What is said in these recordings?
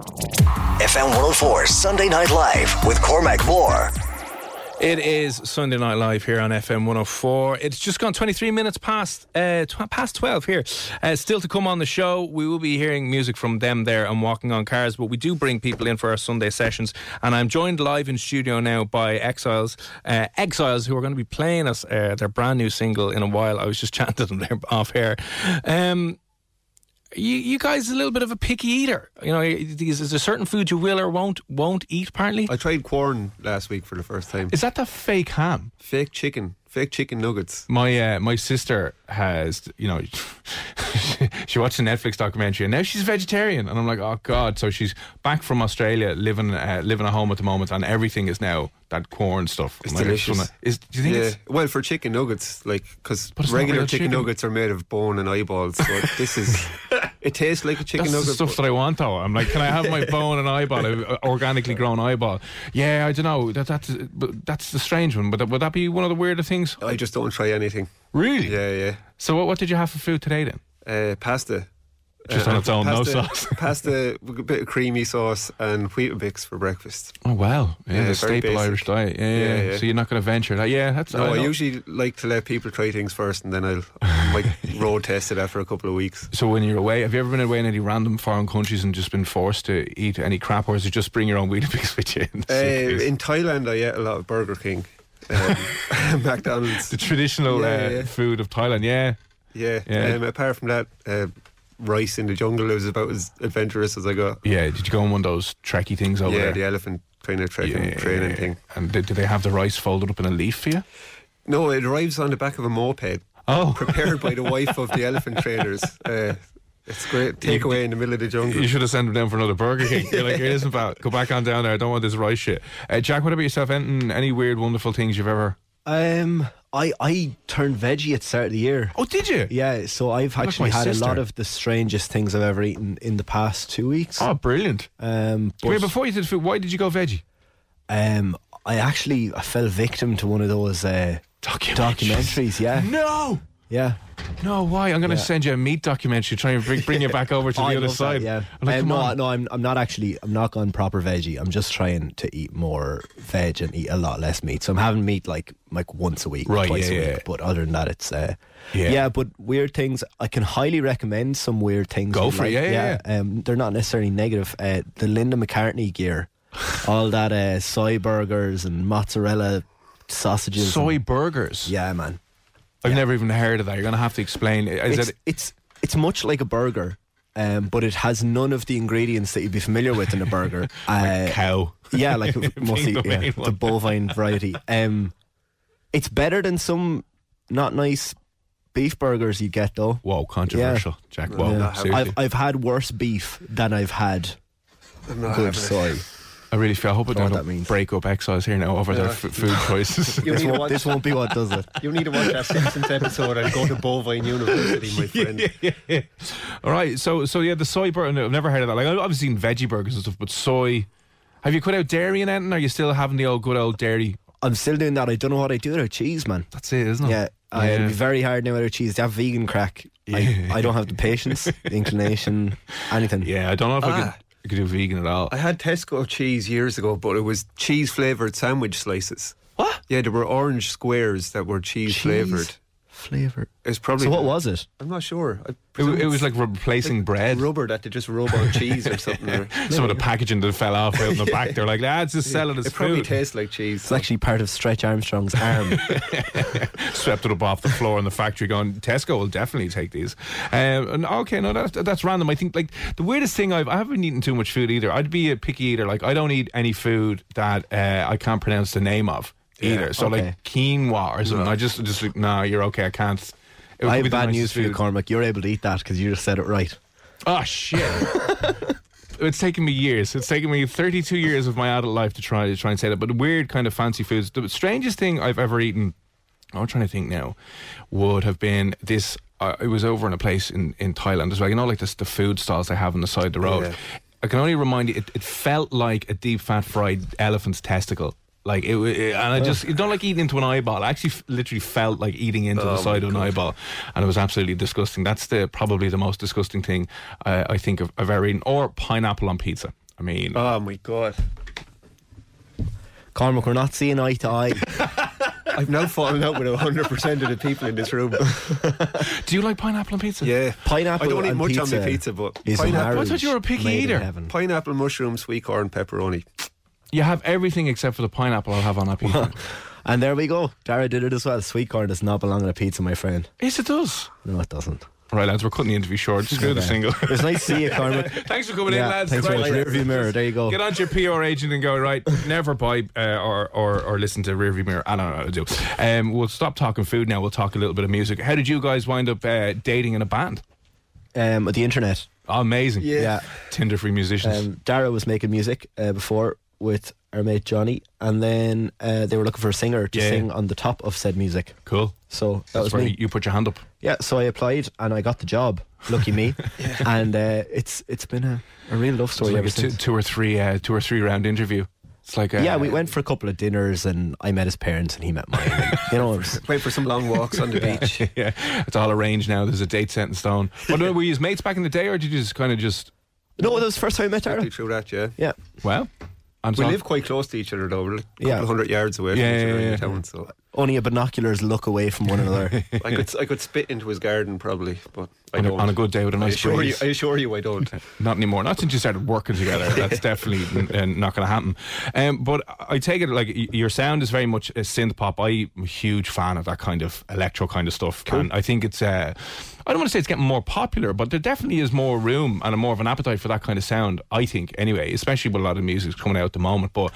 FM 104 Sunday Night Live with Cormac Moore. It is Sunday Night Live here on FM 104. It's just gone 23 minutes past uh, tw- past 12 here. Uh, still to come on the show, we will be hearing music from them there and walking on cars, but we do bring people in for our Sunday sessions. And I'm joined live in studio now by Exiles, uh, Exiles, who are going to be playing us uh, their brand new single in a while. I was just chatting to them there off air. Um, you, you guys are a little bit of a picky eater. You know, is, there certain foods you will or won't won't eat? Apparently, I tried Quorn last week for the first time. is that the fake ham? Fake chicken, fake chicken nuggets. My uh, my sister has, you know, she watched a Netflix documentary and now she's vegetarian, and I'm like, oh god. So she's back from Australia, living uh, living at home at the moment, and everything is now that Quorn stuff. It's like, delicious. wanna- is, do you think Yeah, it's well, for chicken nuggets, like because But regular chicken, chicken. nuggets are made of bone and eyeballs. So this is, it tastes like a chicken nugget. that's the stuff that I want though. I'm like, can I have my bone and eyeball, organically grown eyeball? Yeah, I don't know. That, that's that's the strange one. But that, would that be one of the weirder things? I just don't try anything. Really? Yeah, yeah. So what, what did you have for food today then? Uh, pasta. Just Uh, on its own, no pasta, sauce. pasta a bit of creamy sauce and wheat Weetabix for breakfast. Oh wow, yeah, Yeah, the staple basic. Irish diet. Yeah, yeah, Yeah. So you're not going to venture that. Yeah, that's. No, I, know. usually like to let people try things first, and then I'll like road test it after a couple of weeks. So when you're away, have you ever been away in any random foreign countries and just been forced to eat any crap, or is it just bring your own wheat Weetabix with you? in Uh, in Thailand, I ate a lot of Burger King, um, McDonald's. the traditional Yeah, uh, yeah. food of Thailand. Yeah. Yeah. Yeah. Um, apart from that, uh, rice in the jungle. It was about as adventurous as I got. Yeah. Did you go on one of those trekky things over there? yeah, there? the elephant kind of trekking training thing. And did, did they have the rice folded up in a leaf for you? No, it arrives on the back of a moped, Oh. prepared by the wife of the elephant trainers. Uh, it's great. Take away in the middle of the jungle. You should have sent them down for another Burger King. You're like, here, listen, pal, go back on down there. I don't want this rice shit. Uh, Jack, what about yourself? Anything, any weird, wonderful things you've ever? Um, I I turned veggie at the start of the year. Oh, did you? Yeah, so I've Look, actually had sister. a lot of the strangest things I've ever eaten in the past two weeks. Oh, brilliant. Um, but, before you did food, why did you go veggie? um, I actually I fell victim to one of those uh, documentaries. Yeah, No. Yeah. No, why? I'm going to Yeah. send you a meat documentary, trying to bring, bring you back over to the other love that, side. yeah. I'm like, Um, no, on. no, I'm I'm not actually I'm not gone proper veggie. I'm just trying to eat more veg and eat a lot less meat. So I'm having meat like like once a week, Right, twice yeah, a week. yeah. But other than that, it's uh, Yeah. yeah. But weird things, I can highly recommend some weird things. Go for it, like. yeah, yeah, Um, they're not necessarily negative. Uh, the Linda McCartney gear, all that uh, soy burgers and mozzarella sausages. Soy and- burgers. yeah, man. I've yeah. never even heard of that. You're going to have to explain. Is it's, it? it's it's much like a burger, um, but it has none of the ingredients that you'd be familiar with in a burger. uh, cow. yeah, like mostly the yeah, the bovine variety. Um, it's better than some not nice beef burgers you get though. Whoa, controversial, Jack. Whoa, Yeah. seriously. I've I've had worse beef than I've had I'm not good having it. Soy. I really feel. I hope I know what don't that means. break up exiles here now over their f- food choices. This won't, watch, this won't be what does it. you need to watch that Simpsons episode and go to Bovine University, my friend. All right, so so yeah, the soy burger. I've never heard of that. Like I've seen veggie burgers and stuff, but soy. Have you cut out dairy and anything? Are you still having the old good old dairy? I'm still doing that. I don't know what I do without cheese, man. That's it, isn't it? Yeah, I, it'd be very hard now without cheese. To have vegan crack, I, I don't have the patience, the inclination, anything. Yeah, I don't know if I could. Ah. I could do vegan at all. I had Tesco cheese years ago, but it was cheese flavoured sandwich slices. What? Yeah, there were orange squares that were cheese, Cheese flavoured. Flavour. It's probably. So what was it? I'm not sure. It, it was like replacing bread. rubber that they just rub on cheese or something. Or, Some of the packaging that fell off out in the back. They're like, lads, just sell it as it probably tastes like cheese. It's actually part of Stretch Armstrong's arm. Swept it up off the floor in the factory. Going, Tesco will definitely take these. Um, and okay, no, that's that's random. I think like the weirdest thing I've I haven't been eating too much food either. I'd be a picky eater. Like I don't eat any food that uh, I can't pronounce the name of either. So okay. like quinoa or something. I just just like, no, you're okay. I can't. I have bad news for you. Cormac. You're able to eat that because you just said it right. Oh shit. It's taken me years. It's taken me 32 years of my adult life to try to try and say that. But the weird kind of fancy foods. The strangest thing I've ever eaten, I'm trying to think now, would have been this. Uh, it was over in a place in, in Thailand as well. You know, like this, the food stalls they have on the side of the road. Yeah. I can only remind you, it, it felt like a deep fat fried elephant's testicle. Like it, it and I just you don't like eating into an eyeball. I actually f- literally felt like eating into the side of an eyeball, and it was absolutely disgusting. That's the probably the most disgusting thing uh, I think I've, I've ever eaten. Or pineapple on pizza. I mean, oh my god! Cormac, we're not seeing eye to eye. I've now fallen out with hundred percent of the people in this room. do you like pineapple on pizza? Yeah, Pineapple I don't eat and much on pizza my pizza, but is a pineapple, I thought you were a picky marriage made in eater. pineapple, mushroom, sweet corn, pepperoni. You have everything except for the pineapple I'll have on that pizza. And there we go. Dara did it as well. Sweet corn does not belong on a pizza, my friend. yes, it does. No, it doesn't. Right, lads, we're cutting the interview short. Screw the single. It was nice to see you, Cormac. Thanks for coming in, lads. thanks. Right. Rearview mirror. There you go. Get on to your PR agent and go right. Never buy uh, or, or or listen to Rearview Mirror. I don't know how to do. Um, we'll stop talking food now. We'll talk a little bit of music. How did you guys wind up uh, dating in a band? Um, the internet. Oh, amazing. Yeah. Yeah. Tinder free musicians. Um, Dara was making music uh, before with our mate Johnny, and then uh, they were looking for a singer to Yeah. sing on the top of said music. cool. So that That's was where me. you put your hand up. Yeah, so I applied and I got the job. Lucky me. And uh, it's it's been a, a real love It's story like ever a two, since. two or three, uh, two or three round interview. It's like uh, yeah, we went for a couple of dinners and I met his parents and he met mine. And, you know, it was, Wait for some long walks on the beach. yeah, it's all arranged now. There's a date set in stone. But uh, were you his mates back in the day, or did you just kind of just? no, that was the first time I met Dara. Exactly through that, yeah. Yeah. Well, I'm We sorry. live quite close to each other though. We're a couple Yeah. hundred yards away from Yeah, each other yeah. in town. So Only a binoculars look away from one another. I could I could spit into his garden probably, but I on, a, don't. on a good day with a nice assure you. I assure you, I don't. Not anymore. Not since you started working together. That's definitely n- n- not going to happen. Um, but I take it like y- your sound is very much a synth pop. I'm a huge fan of that kind of electro kind of stuff, and I think it's. Uh, I don't want to say it's getting more popular, but there definitely is more room and a more of an appetite for that kind of sound. I think, anyway, especially with a lot of music coming out at the moment. But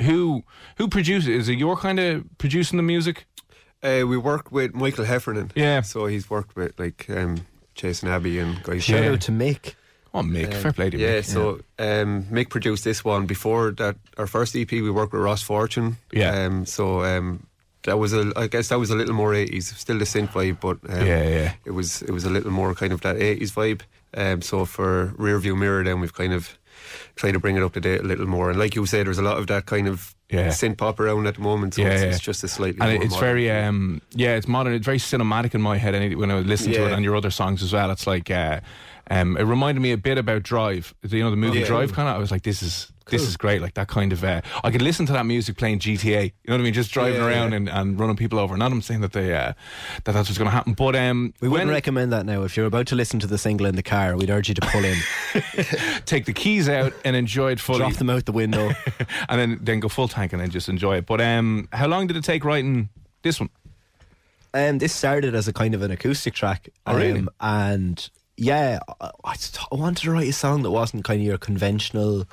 who who produces? Is it your kind of producing the music? Uh, we work with Michael Heffernan. Yeah. So he's worked with like um, Jason Abbey and guys. Shout Yeah. out to Mick. Oh, Mick, fair play to Yeah, Mick. so um, Mick produced this one before that. Our first EP, we worked with Ross Fortune. Yeah. Um, so um, that was a, I guess that was a little more eighties, still the synth vibe, but um, Yeah, yeah. it was it was a little more kind of that eighties vibe. Um, so for Rearview Mirror, then we've kind of tried to bring it up to date a little more. And like you said, there's a lot of that kind of Yeah. synth pop around at the moment. So Yeah, it's, yeah. it's just a slightly and it's very um yeah it's modern it's very cinematic in my head and when I listen to it and your other songs as well it's like uh, um it reminded me a bit about Drive you know the movie Yeah. Drive kind of I was like this is this is great like that kind of uh, I could listen to that music playing GTA you know what I mean just driving Yeah, around yeah. And, and running people over not I'm saying that they uh, that that's what's going to happen but um We wouldn't when- recommend that now. If you're about to listen to the single in the car, we'd urge you to pull in, take the keys out and enjoy it fully drop them out the window. and then then go full tank and then just enjoy it but um how long did it take writing this one Um, this started as a kind of an acoustic track. Oh, really? um, And yeah, I, I wanted to write a song that wasn't kind of your conventional.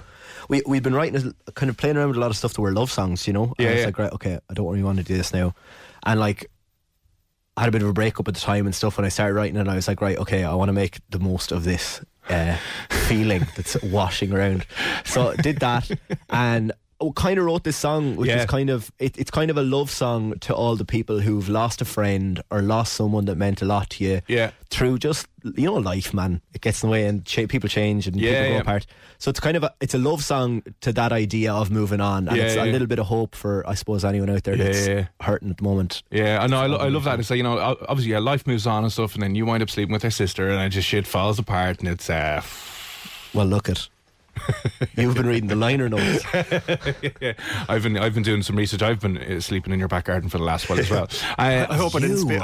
We we'd been writing, a, kind of playing around with a lot of stuff that were love songs, you know. And Yeah, I was yeah. like, right, okay, I don't really want to do this now, and like. I had a bit of a breakup at the time and stuff when I started writing, and I was like, right, okay, I want to make the most of this uh, feeling that's washing around. So did that, and kind of wrote this song, which Yeah. is kind of it, it's kind of a love song to all the people who've lost a friend or lost someone that meant a lot to you. Yeah. Through just you know life, man, it gets in the way and people change and Yeah, people go yeah. apart. So it's kind of a, it's a love song to that idea of moving on, and it's a little bit of hope for I suppose anyone out there Yeah, that's yeah, yeah. hurting at the moment. Yeah, I know. I, lo- I love that. It's like you know, obviously, yeah, life moves on and stuff, and then you wind up sleeping with her sister, and it just shit falls apart, and it's uh, Well, look at You've been reading the liner notes. yeah, I've been I've been doing some research. I've been uh, sleeping in your back garden for the last while as well. I, I hope I didn't spit.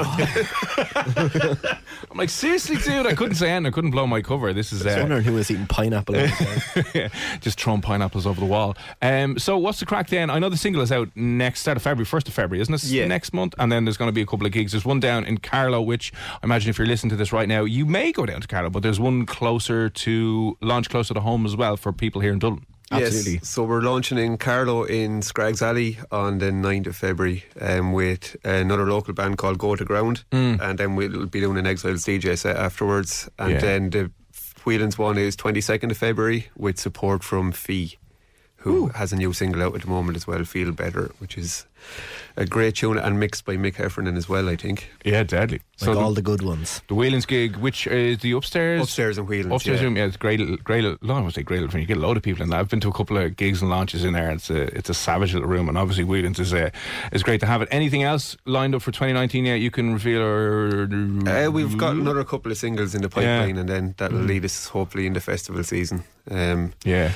I'm like seriously, dude. I couldn't say anything. I couldn't blow my cover. This is I was uh, wondering who was eating pineapple. time. just throwing pineapples over the wall. Um, so what's the crack then? I know the single is out next start of February, first of February, isn't it? Yeah. Next month, and then there's going to be a couple of gigs. There's one down in Carlow, which I imagine if you're listening to this right now, you may go down to Carlow, but there's one closer to launch closer to home as well for people here in Dublin. Absolutely. Yes, so we're launching in Carlow in Scraggs Alley on the 9th of February um, with another local band called Go to Ground. And then we'll be doing an Exiles DJ set afterwards. And Yeah. then the Whelan's one is 22nd of February with support from Fee, who has a new single out at the moment as well, Feel Better, which is a great tune and mixed by Mick Heffernan as well, I think. Yeah, deadly. like so all the, the good ones. the Whelan's gig, which is the upstairs. Upstairs in Whelan's. Upstairs yeah. room, yeah, it's great. Great, little- no, I won't say great. little room. You get a load of people in there. I've been to a couple of gigs and launches in there. It's a it's a savage little room, and obviously Whelan's is uh, is great to have it. Anything else lined up for 2019 yet? You can reveal or Uh, we've got another couple of singles in the Yeah. pipeline, and then that'll lead us hopefully in the festival season. Um, yeah.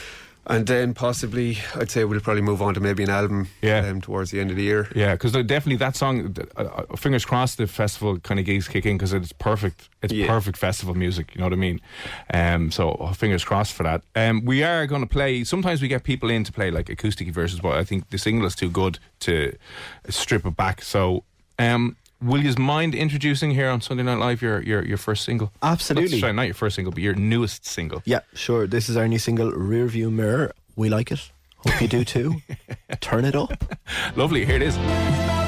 And then possibly, I'd say we'll probably move on to maybe an album Yeah. um, towards the end of the year. Yeah, because definitely that song. Uh, uh, fingers crossed, the festival kind of gigs kick in because it's perfect. It's Yeah. perfect festival music. You know what I mean? Um, so uh, fingers crossed for that. Um, we are going to play. Sometimes we get people in to play like acoustic versions, but I think the single is too good to strip it back. So, um, will you mind introducing here on Sunday Night Live your your, your first single? Absolutely. Not, sorry, not your first single, but your newest single. Yeah, sure. This is our new single, Rearview Mirror. We like it. Hope you do too. Turn it up. Lovely. Here it is.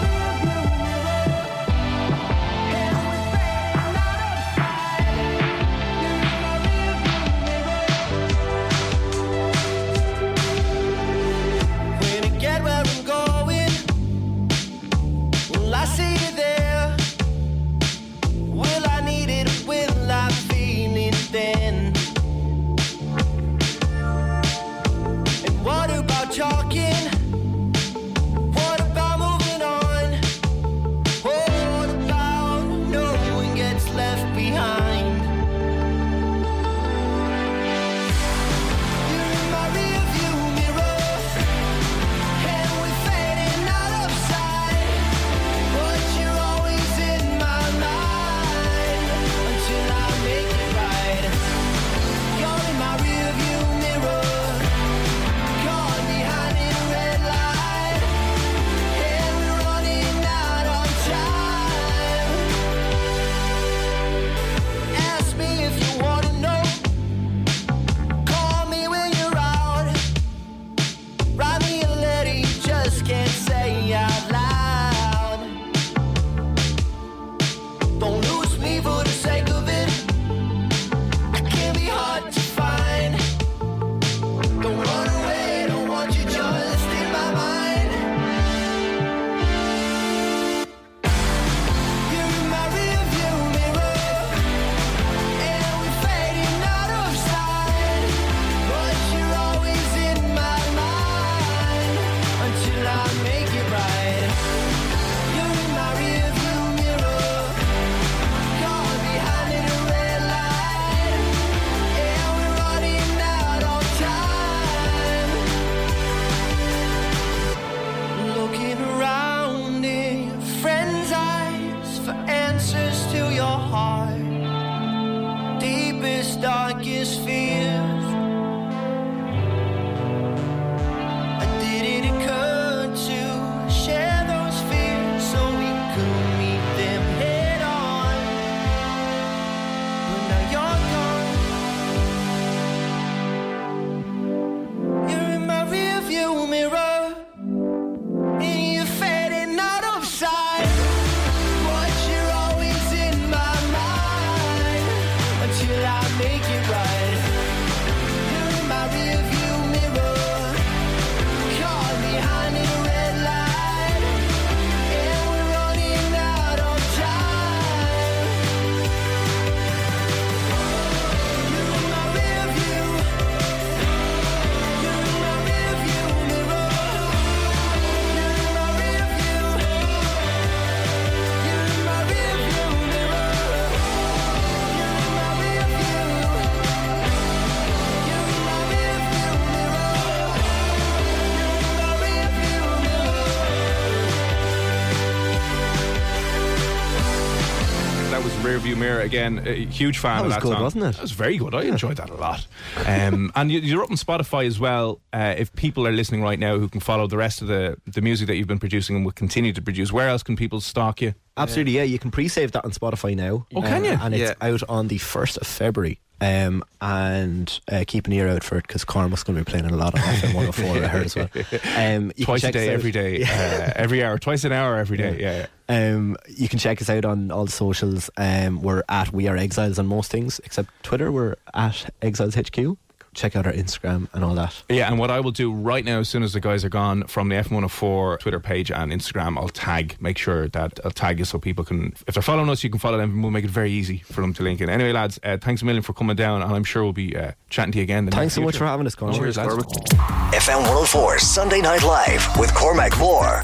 Rearview mirror again. A huge fan That of was that good, song. wasn't it? That was very good. I enjoyed that a lot. Um, and you- you're up on Spotify as well. Uh, if people are listening right now who can follow the rest of the the music that you've been producing and will continue to produce, where else can people stalk you? Absolutely, yeah. You can pre-save that on Spotify now. Oh, can you? And it's Yeah. out on the first of February. Um, and uh, keep an ear out for it because Cormac's going to be playing it a lot on FM 104. I heard as well. Um, you can Twice a check us day, out- every day, uh, every hour, twice an hour, every day. Yeah. Um, you can check us out on all the socials. Um, we're at We Are Exiles on most things except Twitter. We're at Exiles HQ. Check out our Instagram and all that. Yeah, and what I will do right now, as soon as the guys are gone from the F104 Twitter page and Instagram, I'll tag, make sure that I'll tag you so people can, if they're following us, you can follow them and we'll make it very easy for them to link in. Anyway, lads, uh, thanks a million for coming down, and I'm sure we'll be uh, chatting to you again. in the Thanks so near much for having us, Conor. Cheers, lads. FM 104 Sunday Night Live with Cormac Moore.